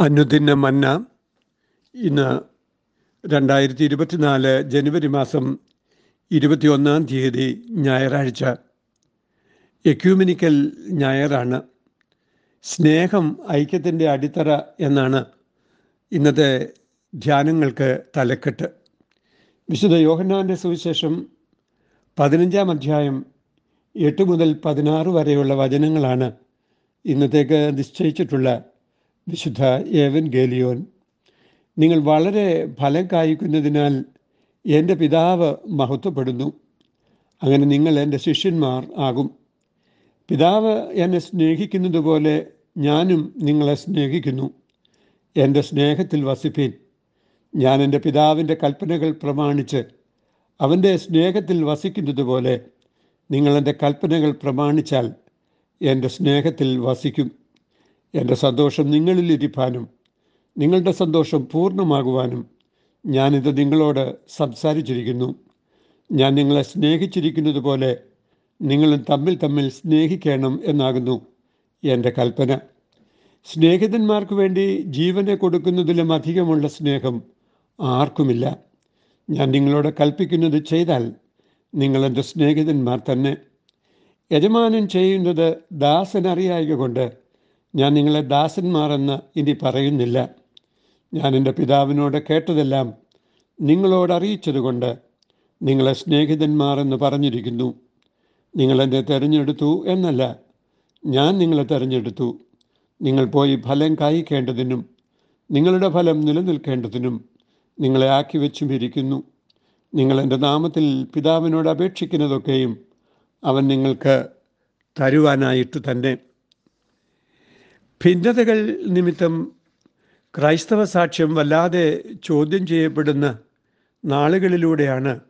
അനുദിന മന്ന. ഇന്ന് രണ്ടായിരത്തി ഇരുപത്തിനാല് ജനുവരി മാസം ഇരുപത്തിയൊന്നാം തീയതി ഞായറാഴ്ച. എക്യൂമിനിക്കൽ ഞായറാണ്. സ്നേഹം ഐക്യത്തിന്റെ അടിത്തറ എന്നാണ് ഇന്നത്തെ ധ്യാനങ്ങൾക്ക് തലക്കെട്ട്. വിശുദ്ധ യോഹന്നാന്റെ സുവിശേഷം പതിനഞ്ചാം അധ്യായം എട്ട് മുതൽ പതിനാറ് വരെയുള്ള വചനങ്ങളാണ് ഇന്നത്തേക്ക് നിശ്ചയിച്ചിട്ടുള്ള വിശുദ്ധ ഏവൻ ഗേലിയോൻ നിങ്ങൾ വളരെ ഫലം കായ്ക്കുന്നതിനാൽ എന്റെ പിതാവ് മഹത്വപ്പെടുന്നു. അങ്ങനെ നിങ്ങൾ എന്റെ ശിഷ്യന്മാർ ആകും. പിതാവ് എന്നെ സ്നേഹിക്കുന്നതുപോലെ ഞാനും നിങ്ങളെ സ്നേഹിക്കുന്നു. എന്റെ സ്നേഹത്തിൽ വസിപ്പീൻ. ഞാൻ എന്റെ പിതാവിന്റെ കൽപ്പനകൾ പ്രമാണിച്ച് അവന്റെ സ്നേഹത്തിൽ വസിക്കുന്നതുപോലെ നിങ്ങൾ എന്റെ കൽപ്പനകൾ പ്രമാണിച്ചാൽ എന്റെ സ്നേഹത്തിൽ വസിക്കും. എന്റെ സന്തോഷം നിങ്ങളിലിരിപ്പാനും നിങ്ങളുടെ സന്തോഷം പൂർണമാകുവാനും ഞാനിത് നിങ്ങളോട് സംസാരിച്ചിരിക്കുന്നു. ഞാൻ നിങ്ങളെ സ്നേഹിച്ചിരിക്കുന്നത് പോലെ നിങ്ങളും തമ്മിൽ തമ്മിൽ സ്നേഹിക്കണം എന്നാകുന്നു എന്റെ കൽപ്പന. സ്നേഹിതന്മാർക്ക് വേണ്ടി ജീവനെ കൊടുക്കുന്നതിലും അധികമുള്ള സ്നേഹം ആർക്കുമില്ല. ഞാൻ നിങ്ങളോട് കൽപ്പിക്കുന്നത് ചെയ്താൽ നിങ്ങളെന്റെ സ്നേഹിതന്മാർ തന്നെ. യജമാനൻ ചെയ്യുന്നത് ദാസൻ കൊണ്ട് ഞാൻ നിങ്ങളെ ദാസന്മാരെന്ന് ഇനി പറയുന്നില്ല. ഞാൻ എന്റെ പിതാവിനോട് കേട്ടതെല്ലാം നിങ്ങളോട് അറിയിച്ചതുകൊണ്ട് നിങ്ങളെ സ്നേഹിതന്മാർ എന്ന് പറഞ്ഞിരിക്കുന്നു നിങ്ങളെന്നെ തിരഞ്ഞെടുത്തു എന്നല്ല ഞാൻ നിങ്ങളെ തിരഞ്ഞെടുത്തു. നിങ്ങൾ പോയി ഫലം കായ്ക്കേണ്ടതിനും നിങ്ങളുടെ ഫലം നിലനിൽക്കേണ്ടതിനും നിങ്ങളെ ആക്കി വെച്ചും ഇരിക്കുന്നു. നിങ്ങൾ എന്റെ നാമത്തിൽ പിതാവിനോട് അപേക്ഷിക്കുന്നതൊക്കെയും അവൻ നിങ്ങൾക്ക് തരുവാനായിട്ട് തന്നെ. ഭിന്നതകൾ നിമിത്തം ക്രൈസ്തവ സാക്ഷ്യം വല്ലാതെ ചോദ്യം ചെയ്യപ്പെടുന്ന നാളുകളിലൂടെയാണ്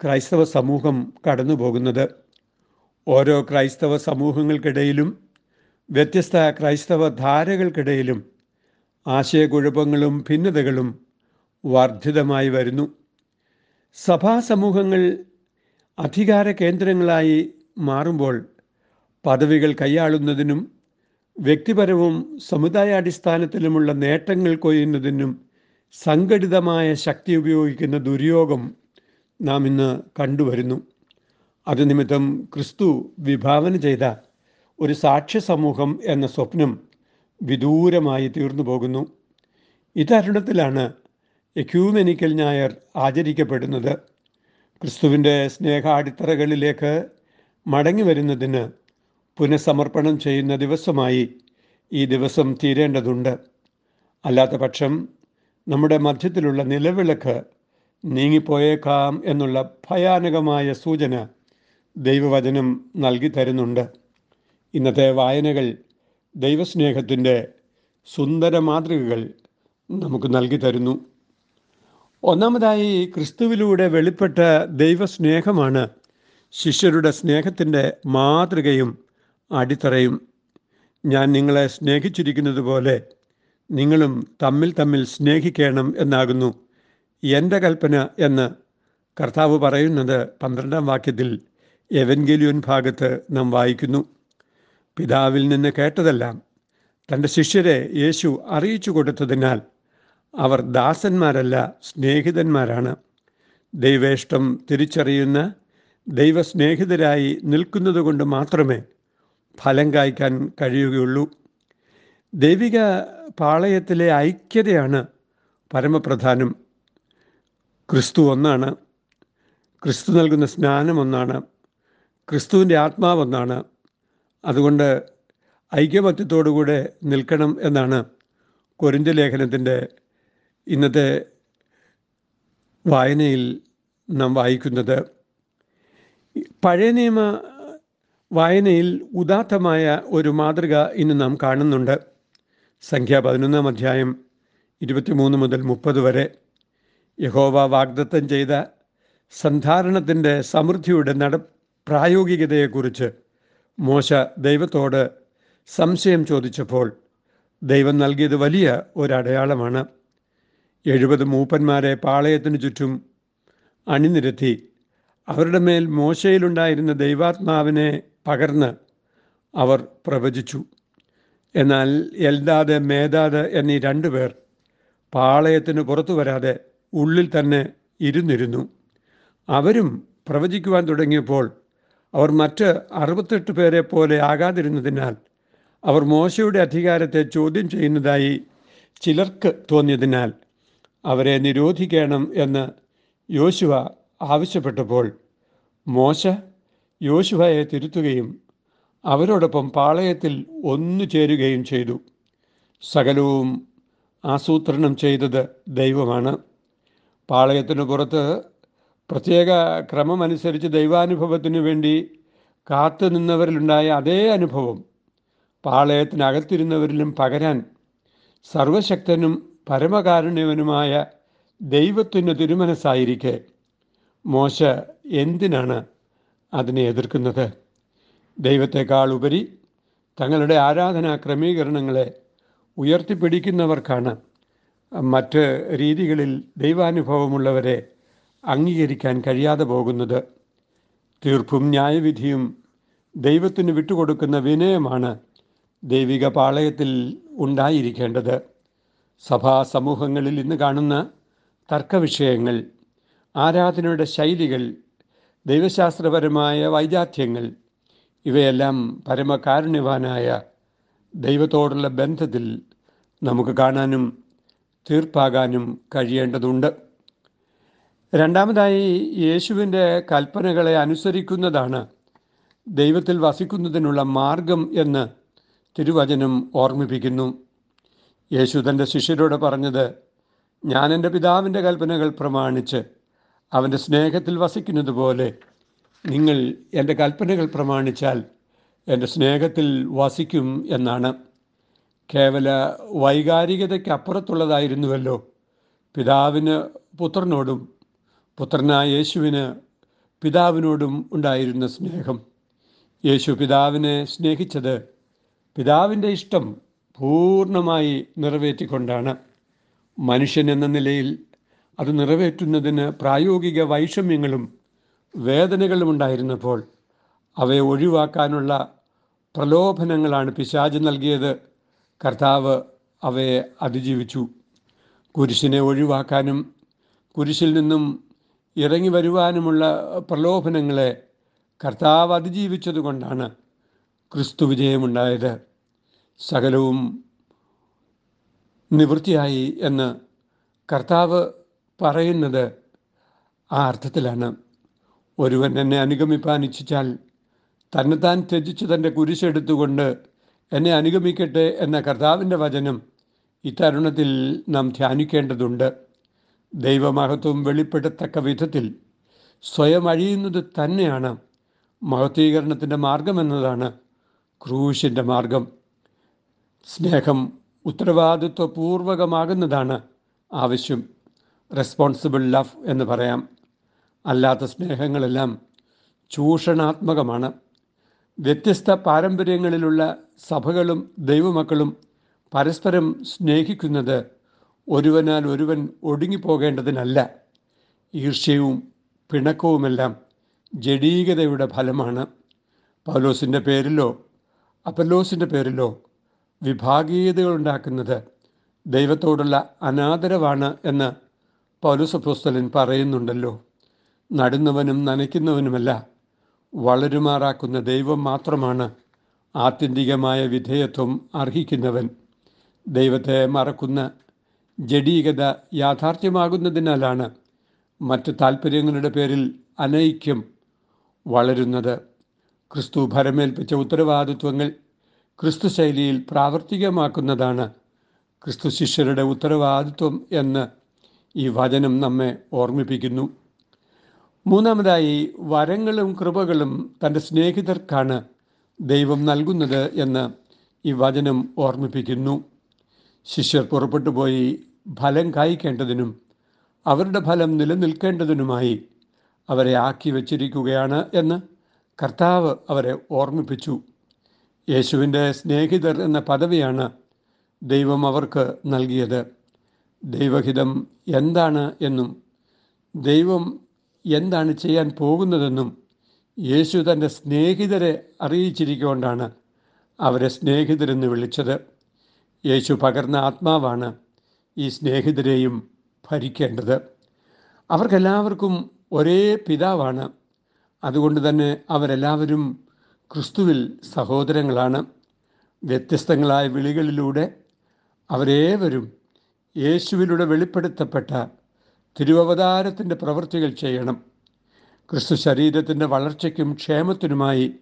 ക്രൈസ്തവ സമൂഹം കടന്നു പോകുന്നത് ഓരോ ക്രൈസ്തവ സമൂഹങ്ങൾക്കിടയിലും വ്യത്യസ്ത ക്രൈസ്തവ ധാരകൾക്കിടയിലും ആശയക്കുഴപ്പങ്ങളും ഭിന്നതകളും വർദ്ധിതമായി വരുന്നു. സഭാ സമൂഹങ്ങൾ അധികാര കേന്ദ്രങ്ങളായി മാറുമ്പോൾ പദവികൾ കൈയാളുന്നതിനും വ്യക്തിപരവും സമുദായാടിസ്ഥാനത്തിലുമുള്ള നേട്ടങ്ങൾ കൊയ്യുന്നതിനും സംഘടിതമായ ശക്തി ഉപയോഗിക്കുന്ന ദുര്യോഗം നാം ഇന്ന് കണ്ടുവരുന്നു. അത് നിമിത്തം ക്രിസ്തു വിഭാവന ചെയ്ത ഒരു സാക്ഷ്യ സമൂഹം എന്ന സ്വപ്നം വിദൂരമായി തീർന്നു പോകുന്നു. ഇതരുണത്തിലാണ് എക്യൂമെനിക്കൽ ഞായർ ആചരിക്കപ്പെടുന്നത്. ക്രിസ്തുവിന്റെ സ്നേഹാടിത്തറകളിലേക്ക് മടങ്ങി വരുന്നതിന് പുനഃസമർപ്പണം ചെയ്യുന്ന ദിവസമായി ഈ ദിവസം തീരേണ്ടതുണ്ട്. അല്ലാത്ത പക്ഷം നമ്മുടെ മധ്യത്തിലുള്ള നിലവിളക്ക് നീങ്ങിപ്പോയേക്കാം എന്നുള്ള ഭയാനകമായ സൂചന ദൈവവചനം നൽകി തരുന്നുണ്ട്. ഇന്നത്തെ വായനകൾ ദൈവസ്നേഹത്തിന്റെ സുന്ദര മാതൃകകൾ നമുക്ക് നൽകി തരുന്നു. ഒന്നാമതായി ക്രിസ്തുവിലൂടെ വെളിപ്പെട്ട ദൈവസ്നേഹമാണ് ശിഷ്യരുടെ സ്നേഹത്തിന്റെ മാതൃകയും അടിത്തറയും. ഞാൻ നിങ്ങളെ സ്നേഹിച്ചിരിക്കുന്നത് പോലെ നിങ്ങളും തമ്മിൽ തമ്മിൽ സ്നേഹിക്കണം എന്നാകുന്നു. എന്റെ കൽപ്പന എന്ന് കർത്താവ് പറയുന്നത് പന്ത്രണ്ടാം വാക്യത്തിൽ എവൻഗേലിയൻ ഭാഗത്ത് നാം വായിക്കുന്നു. പിതാവിൽ നിന്ന് കേട്ടതെല്ലാം തന്റെ ശിഷ്യരെ യേശു അറിയിച്ചു കൊടുത്തതിനാൽ അവർ ദാസന്മാരല്ല സ്നേഹിതന്മാരാണ്. ദൈവേഷ്ടം തിരിച്ചറിയുന്ന ദൈവസ്നേഹിതരായി നിൽക്കുന്നതുകൊണ്ട് മാത്രമേ ഫലം കായ്ക്കാൻ കഴിയുകയുള്ളൂ. ദൈവിക പാളയത്തിലെ ഐക്യതയാണ് പരമപ്രധാനം. ക്രിസ്തു ഒന്നാണ്. ക്രിസ്തു നൽകുന്ന സ്നാനം ഒന്നാണ്. ക്രിസ്തുവിന്റെ ആത്മാവ് ഒന്നാണ്. അതുകൊണ്ട് ഐക്യമത്യത്തോടുകൂടെ നിൽക്കണം എന്നാണ് കൊരിന്ത ലേഖനത്തിന്റെ ഇന്നത്തെ വായനയിൽ നാം വായിക്കുന്നത്. പഴയ നിയമ വായനയിൽ ഉദാത്തമായ ഒരു മാതൃക ഇന്ന് നാം കാണുന്നുണ്ട്. സംഖ്യ പതിനൊന്നാം അധ്യായം ഇരുപത്തിമൂന്ന് മുതൽ മുപ്പത് വരെ. യഹോവ വാഗ്ദത്തം ചെയ്ത സന്ധാരണത്തിന്റെ സമൃദ്ധിയുടെ നട പ്രായോഗികതയെക്കുറിച്ച് മോശ ദൈവത്തോട് സംശയം ചോദിച്ചപ്പോൾ ദൈവം നൽകിയത് വലിയ ഒരടയാളമാണ്. എഴുപത് മൂപ്പന്മാരെ പാളയത്തിനു ചുറ്റും അണിനിരത്തി അവരുടെ മേൽ മോശയിലുണ്ടായിരുന്ന ദൈവാത്മാവിനെ പകർന്ന് അവർ പ്രവചിച്ചു. എന്നാൽ എൽദാദ് മേദാദ് എന്നീ രണ്ടുപേർ പാളയത്തിന് പുറത്തു വരാതെ ഉള്ളിൽ തന്നെ ഇരുന്നിരുന്നു. അവരും പ്രവചിക്കുവാൻ തുടങ്ങിയപ്പോൾ അവർ മറ്റ് അറുപത്തെട്ട് പേരെ പോലെ ആകാതിരുന്നതിനാൽ അവർ മോശയുടെ അധികാരത്തെ ചോദ്യം ചെയ്യുന്നതായി ചിലർക്ക് തോന്നിയതിനാൽ അവരെ നിരോധിക്കണം എന്ന് യോശുവ ആവശ്യപ്പെട്ടപ്പോൾ മോശ യോശുവയെ തിരുത്തുകയും അവരോടൊപ്പം പാളയത്തിൽ ഒന്നു ചേരുകയും ചെയ്തു. സകലവും ആസൂത്രണം ചെയ്തത് ദൈവമാണ്. പാളയത്തിനു പുറത്ത് പ്രത്യേക ക്രമമനുസരിച്ച് ദൈവാനുഭവത്തിനു വേണ്ടി കാത്തു നിന്നവരിലുണ്ടായ അതേ അനുഭവം. പാളയത്തിനകത്തിരുന്നവരിലും പകരാൻ സർവശക്തനും പരമകാരുണ്യവനുമായ ദൈവത്തിന്റെ തിരുമനസ്സായിരിക്കെ. മോശ എന്തിനാണ് അതിനെ എതിർക്കുന്നത്. ദൈവത്തെക്കാൾ ഉപരി തങ്ങളുടെ ആരാധനാ ക്രമീകരണങ്ങളെ ഉയർത്തിപ്പിടിക്കുന്നവർക്കാണ് മറ്റ് രീതികളിൽ ദൈവാനുഭവമുള്ളവരെ അംഗീകരിക്കാൻ കഴിയാതെ പോകുന്നത്. തീർപ്പും ന്യായവിധിയും ദൈവത്തിന് വിട്ടുകൊടുക്കുന്ന വിനയമാണ് ദൈവിക പാളയത്തിൽ ഉണ്ടായിരിക്കേണ്ടത്. സഭാ സമൂഹങ്ങളിൽ ഇന്ന് കാണുന്ന തർക്കവിഷയങ്ങൾ ആരാധനയുടെ ശൈലികൾ ദൈവശാസ്ത്രപരമായ വൈജാത്യങ്ങൾ ഇവയെല്ലാം പരമകാരുണ്യവാനായ ദൈവത്തോടുള്ള ബന്ധത്തിൽ നമുക്ക് കാണാനും തീർപ്പാകാനും കഴിയേണ്ടതുണ്ട്. രണ്ടാമതായി യേശുവിന്റെ കൽപ്പനകളെ അനുസരിക്കുന്നതാണ് ദൈവത്തിൽ വസിക്കുന്നതിനുള്ള മാർഗം എന്ന് തിരുവചനം ഓർമ്മിപ്പിക്കുന്നു. യേശു തന്റെ ശിഷ്യരോട് പറഞ്ഞത് ഞാൻ എന്റെ പിതാവിന്റെ കൽപ്പനകൾ പ്രമാണിച്ച് അവന്റെ സ്നേഹത്തിൽ വസിക്കുന്നത് പോലെ നിങ്ങൾ എന്റെ കൽപ്പനകൾ പ്രമാണിച്ചാൽ എന്റെ സ്നേഹത്തിൽ വസിക്കും എന്നാണ്. കേവല വൈകാരികതയ്ക്കപ്പുറത്തുള്ളതായിരുന്നുവല്ലോ പിതാവിന് പുത്രനോടും പുത്രനായ യേശുവിന് പിതാവിനോടും ഉണ്ടായിരുന്ന സ്നേഹം. യേശു പിതാവിനെ സ്നേഹിച്ചത് പിതാവിന്റെ ഇഷ്ടം പൂർണമായി നിറവേറ്റിക്കൊണ്ടാണ്. മനുഷ്യൻ എന്ന നിലയിൽ അത് നിറവേറ്റുന്നതിന് പ്രായോഗിക വൈഷമ്യങ്ങളും വേദനകളും ഉണ്ടായിരുന്നപ്പോൾ അവയെ ഒഴിവാക്കാനുള്ള പ്രലോഭനങ്ങളാണ് പിശാജ് നൽകിയത്. കർത്താവ് അവയെ അതിജീവിച്ചു. കുരിശിനെ ഒഴിവാക്കാനും കുരിശിൽ നിന്നും ഇറങ്ങി വരുവാനുമുള്ള പ്രലോഭനങ്ങളെ കർത്താവ് അതിജീവിച്ചതുകൊണ്ടാണ് ക്രിസ്തു വിജയമുണ്ടായത്. സകലവും നിവൃത്തിയായി എന്ന് കർത്താവ് പറയുന്നത് ആ അർത്ഥത്തിലാണ്. ഒരുവൻ എന്നെ അനുഗമിപ്പാൻ ഇച്ഛിച്ചാൽ തന്നെത്താൻ ത്യജിച്ച് തന്റെ കുരിശെടുത്തുകൊണ്ട് എന്നെ അനുഗമിക്കട്ടെ എന്ന കർത്താവിന്റെ വചനം ഇത്തരുണത്തിൽ നാം ധ്യാനിക്കേണ്ടതുണ്ട്. ദൈവമഹത്വം വെളിപ്പെടുത്തക്ക വിധത്തിൽ സ്വയം അഴിയുന്നത് തന്നെയാണ് മഹത്വീകരണത്തിന്റെ മാർഗമെന്നതാണ് ക്രൂശിന്റെ മാർഗം. സ്നേഹം ഉത്തരവാദിത്വപൂർവകമാകുന്നതാണ് ആവശ്യം. റെസ്പോൺസിബിൾ ലവ് എന്ന് പറയാം. അല്ലാത്ത സ്നേഹങ്ങളെല്ലാം ചൂഷണാത്മകമാണ്. വ്യത്യസ്ത പാരമ്പര്യങ്ങളിലുള്ള സഭകളും ദൈവമക്കളും പരസ്പരം സ്നേഹിക്കുന്നത് ഒരുവനാൽ ഒരുവൻ ഒടുങ്ങിപ്പോകേണ്ടതിനല്ല. ഈർഷ്യവും പിണക്കവുമെല്ലാം ജഡീകതയുടെ ഫലമാണ്. പൗലോസിന്റെ പേരിലോ അപ്പല്ലോസിന്റെ പേരിലോ വിഭാഗീയതകളുണ്ടാക്കുന്നത് ദൈവത്തോടുള്ള അനാദരവാണ് എന്ന് പൗലോസപ്പോസ്തലൻ പറയുന്നുണ്ടല്ലോ നടുന്നവനും നനയ്ക്കുന്നവനുമല്ല വളരുമാറാക്കുന്ന ദൈവം മാത്രമാണ് ആത്യന്തികമായ വിധേയത്വം അർഹിക്കുന്നവൻ. ദൈവത്തെ മറക്കുന്ന ജഡീകത യാഥാർത്ഥ്യമാകുന്നതിനാലാണ് മറ്റ് താല്പര്യങ്ങളുടെ പേരിൽ അനൈക്യം വളരുന്നത്. ക്രിസ്തു ഭരമേൽപ്പിച്ച ഉത്തരവാദിത്വങ്ങൾ ക്രിസ്തു ശൈലിയിൽ പ്രാവർത്തികമാക്കുന്നതാണ് ക്രിസ്തു ശിഷ്യരുടെ ഉത്തരവാദിത്വം എന്ന് ഈ വചനം നമ്മെ ഓർമ്മിപ്പിക്കുന്നു. മൂന്നാമതായി വരങ്ങളും കൃപകളും തന്റെ സ്നേഹിതർക്കാണ് ദൈവം നൽകുന്നത് എന്ന് ഈ വചനം ഓർമ്മിപ്പിക്കുന്നു. ശിഷ്യർ പുറപ്പെട്ടു പോയി ഫലം കായ്ക്കേണ്ടതിനും അവരുടെ ഫലം നിലനിൽക്കേണ്ടതിനുമായി അവരെ ആക്കി വച്ചിരിക്കുകയാണ് എന്ന് കർത്താവ് അവരെ ഓർമ്മിപ്പിച്ചു. യേശുവിന്റെ സ്നേഹിതർ എന്ന പദവിയാണ് ദൈവം അവർക്ക് നൽകിയത്. ദൈവഹിതം എന്താണ് എന്നും ദൈവം എന്താണ് ചെയ്യാൻ പോകുന്നതെന്നും യേശു തന്റെ സ്നേഹിതരെ അറിയിച്ചിരിക്കൊണ്ടാണ് അവരെ സ്നേഹിതരെന്ന് വിളിച്ചത്. യേശു പകർന്ന ആത്മാവാണ് ഈ സ്നേഹിതരെയും ഭരിക്കേണ്ടത്. അവർക്കെല്ലാവർക്കും ഒരേ പിതാവാണ്. അതുകൊണ്ട് തന്നെ അവരെല്ലാവരും ക്രിസ്തുവിൽ സഹോദരങ്ങളാണ്. വ്യത്യസ്തങ്ങളായ വിളികളിലൂടെ അവരേവരും യേശുവിലൂടെ വെളിപ്പെടുത്തപ്പെട്ട തിരുവവതാരത്തിന്റെ പ്രവൃത്തികൾ ചെയ്യണം. ക്രിസ്തു ശരീരത്തിന്റെ വളർച്ചയ്ക്കും ക്ഷേമത്തിനുമായി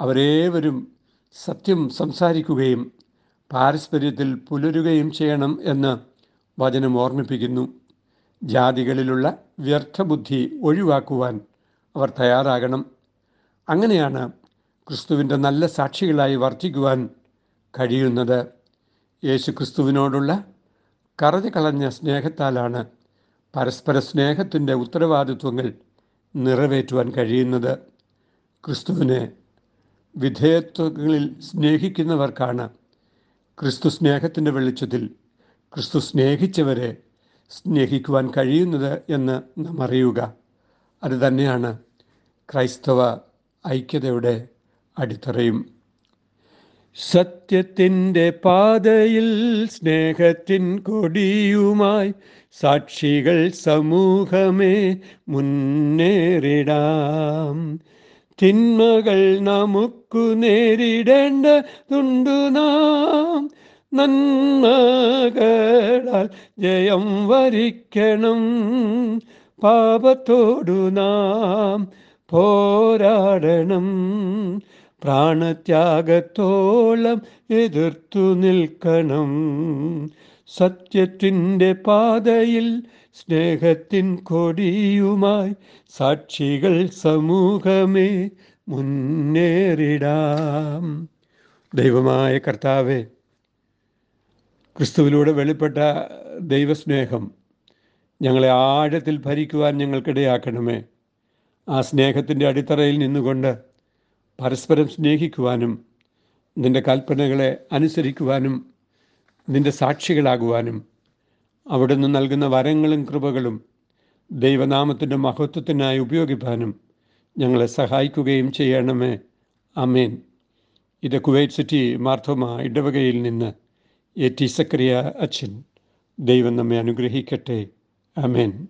അവരേവരും സത്യം സംസാരിക്കുകയും പാരസ്പര്യത്തിൽ പുലരുകയും ചെയ്യണം എന്ന് വചനം ഓർമ്മിപ്പിക്കുന്നു. ജാതികളിലുള്ള വ്യർത്ഥബുദ്ധി ഒഴിവാക്കുവാൻ അവർ തയ്യാറാകണം. അങ്ങനെയാണ് ക്രിസ്തുവിന്റെ നല്ല സാക്ഷികളായി വർദ്ധിക്കുവാൻ കഴിയുന്നത്. യേശു ക്രിസ്തുവിനോടുള്ള കറതി കളഞ്ഞ സ്നേഹത്താലാണ് പരസ്പര സ്നേഹത്തിന്റെ ഉത്തരവാദിത്വങ്ങൾ നിറവേറ്റുവാൻ കഴിയുന്നത്. ക്രിസ്തുവിനെ വിധേയത്വങ്ങളിൽ സ്നേഹിക്കുന്നവർക്കാണ് ക്രിസ്തു സ്നേഹത്തിന്റെ വെളിച്ചത്തിൽ ക്രിസ്തു സ്നേഹിച്ചവരെ സ്നേഹിക്കുവാൻ കഴിയുന്നത് എന്ന് നാം അറിയുക. അതുതന്നെയാണ് ക്രൈസ്തവ ഐക്യതയുടെ അടിത്തറയും. സത്യത്തിന്റെ പാതയിൽ സ്നേഹത്തിൻ കൊടിയുമായി സാക്ഷികൾ സമൂഹമേ മുന്നേറിടാം. തിന്മകൾ നമുക്കു നേരിടേണ്ടതുണ്ടു നാം. നന്മകളാൽ ജയം വരിക്കണം. പാപത്തോടു നാം പോരാടണം. പ്രാണത്യാഗത്തോളം എതിർത്തു നിൽക്കണം. സത്യത്തിന്റെ പാതയിൽ സ്നേഹത്തിൻ കൊടിയുമായി സാക്ഷികൾ സമൂഹമേ മുന്നേറിടാം. ദൈവമായ കർത്താവെ ക്രിസ്തുവിലൂടെ വെളിപ്പെട്ട ദൈവസ്നേഹം ഞങ്ങളെ ആഴത്തിൽ ഭരിക്കുവാൻ ഞങ്ങൾക്കിടയാക്കണമേ. ആ സ്നേഹത്തിന്റെ അടിത്തറയിൽ നിന്നുകൊണ്ട് പരസ്പരം സ്നേഹിക്കുവാനും നിന്റെ കൽപ്പനകളെ അനുസരിക്കുവാനും നിന്റെ സാക്ഷികളാകുവാനും അവിടുന്ന് നൽകുന്ന വരങ്ങളും കൃപകളും ദൈവനാമത്തിന്റെ മഹത്വത്തിനായി ഉപയോഗിക്കാനും ഞങ്ങളെ സഹായിക്കുകയും ചെയ്യണമേ. അമേൻ ഇത് കുവൈറ്റ് സിറ്റി മാർത്തോമ ഇടവകയിൽ നിന്ന് എ ടി സക്രിയ അച്ഛൻ. ദൈവം നമ്മെ അനുഗ്രഹിക്കട്ടെ. അമേൻ